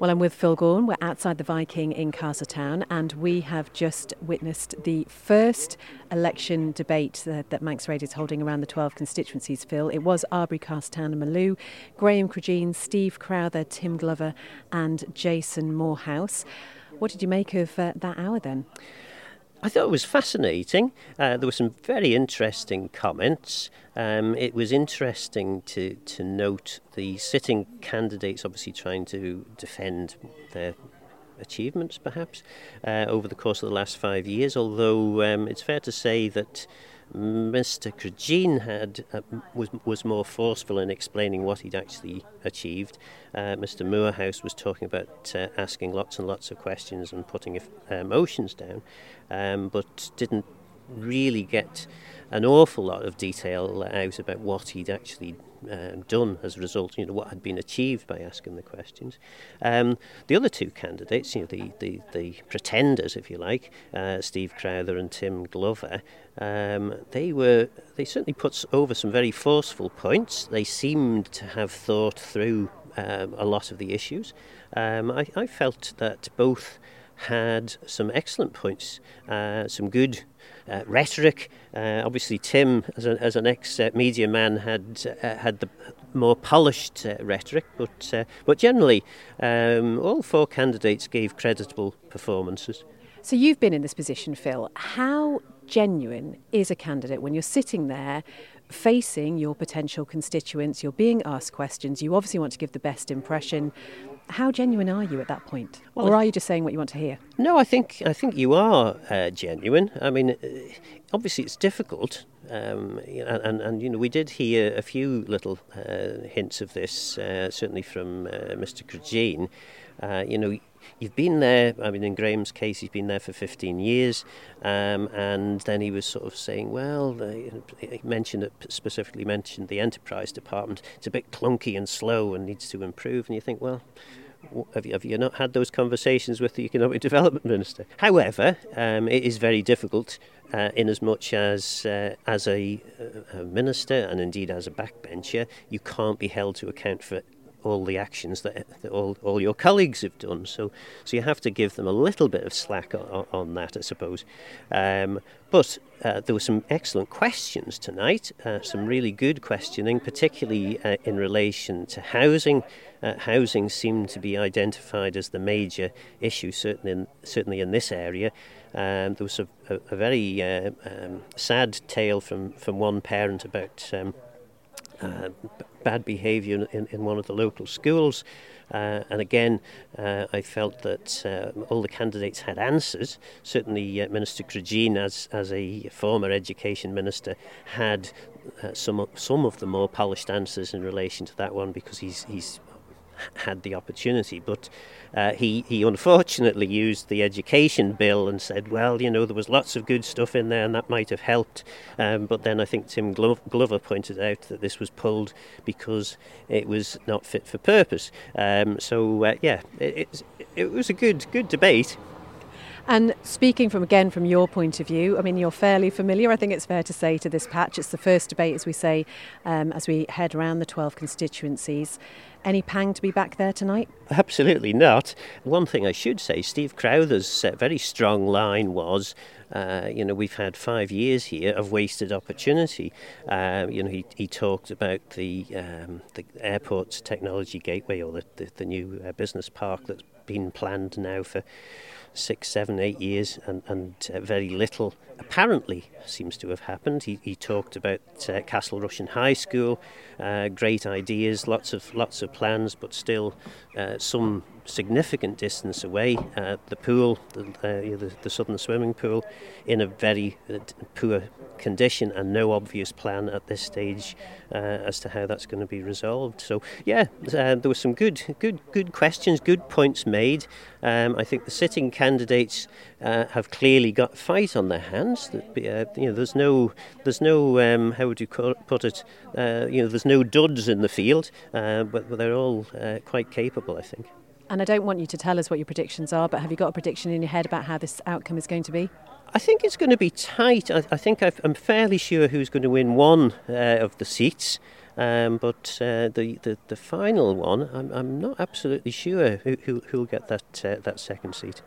Well, I'm with Phil Gawne. We're outside the Viking in Castletown, and we have just witnessed the first election debate that, that Manx Radio is holding around the 12 constituencies, Phil. It was Arbory, Castletown and Malew, Graham Cregeen, Steve Crowther, Tim Glover, and Jason Moorhouse. What did you make of uh, that hour then? I thought it was fascinating. Uh, there were some very interesting comments. Um, it was interesting to, to note the sitting candidates obviously trying to defend their achievements, perhaps, uh, over the course of the last five years, although um, it's fair to say that Mr. Cregeen had uh, was was more forceful in explaining what he'd actually achieved. Uh, Mr. Moorhouse was talking about uh, asking lots and lots of questions and putting uh, motions down, um, but didn't really get an awful lot of detail out about what he'd actually um, done as a result, you know, what had been achieved by asking the questions. Um, the other two candidates, you know, the, the, the pretenders, if you like, uh, Steve Crowther and Tim Glover, um, they were they certainly put over some very forceful points. They seemed to have thought through um, a lot of the issues. Um, I, I felt that both had some excellent points, uh, some good uh, rhetoric. Uh, obviously, Tim, as, a, as an ex-media man, had uh, had the more polished uh, rhetoric, but uh, but generally, um, all four candidates gave creditable performances. So you've been in this position, Phil. How genuine is a candidate when you're sitting there facing your potential constituents, you're being asked questions, you obviously want to give the best impression, how genuine are you at that point, well, or are you just saying what you want to hear? No, I think I think you are uh, genuine. I mean, uh, obviously it's difficult, um, and, and you know we did hear a few little uh, hints of this, uh, certainly from uh, Mr. Cregeen. Uh, you know, you've been there. I mean, in Graham's case, he's been there for 15 years, um, and then he was sort of saying, well, he mentioned it specifically mentioned the enterprise department. It's a bit clunky and slow and needs to improve. And you think, well. Have you, have you not had those conversations with the economic development minister? However, um, it is very difficult uh, in as much as uh, as a, a, minister and indeed as a backbencher, you can't be held to account for all the actions that, that, all, all your colleagues have done. So, so you have to give them a little bit of slack on, on that, I suppose. Um, but uh, there were some excellent questions tonight, uh, some really good questioning, particularly uh, in relation to housing. Uh, housing seemed to be identified as the major issue, certainly in, certainly in this area. Um, there was a, a, a very uh, um, sad tale from, from one parent about um, uh, bad behaviour in, in one of the local schools. Uh, and again, uh, I felt that uh, all the candidates had answers. Certainly, uh, Minister Cregeen, as, as a former education minister, had some, some of the more polished answers in relation to that one because he's, he's had the opportunity. But uh, he, he unfortunately used the education bill and said, well, you know, there was lots of good stuff in there and that might have helped. Um, but then I think Tim Glover pointed out that this was pulled because it was not fit for purpose. Um, so, uh, yeah, it, it, it was a good, good debate. And speaking from again from your point of view, I mean, you're fairly familiar, I think it's fair to say, to this patch. It's the first debate, as we say, um, as we head around the 12 constituencies. Any pang to be back there tonight? Absolutely not. One thing I should say Steve Crowther's uh, very strong line was uh, you know, we've had five years here of wasted opportunity. Uh, you know, he, he talked about the um, the airport technology gateway or the, the, the new uh, business park that's been planned now for six, seven, eight years, and, and uh, very little apparently seems to have happened. He, he talked about uh, Castle Rushen High School, uh, great ideas, lots of lots of plans, but still uh, some significant distance away. Uh, the pool, the, uh, the, the, southern swimming pool, in a very uh, poor condition, and no obvious plan at this stage uh, as to how that's going to be resolved. So, yeah, uh, there were some good, good, good questions, good points made. Um, I think the sitting candidates uh, have clearly got fight on their hands. That you know, there's no, there's no, um, how would you put it? you know, there's no duds in the field, but, but they're all quite capable, I think. And I don't want you to tell us what your predictions are, but have you got a prediction in your head about how this outcome is going to be? I think it's going to be tight. I, I think i am fairly sure who's going to win one uh, of the seats. Um, but uh, the, the the final one, I'm, I'm not absolutely sure who who who'll get that uh, that second seat.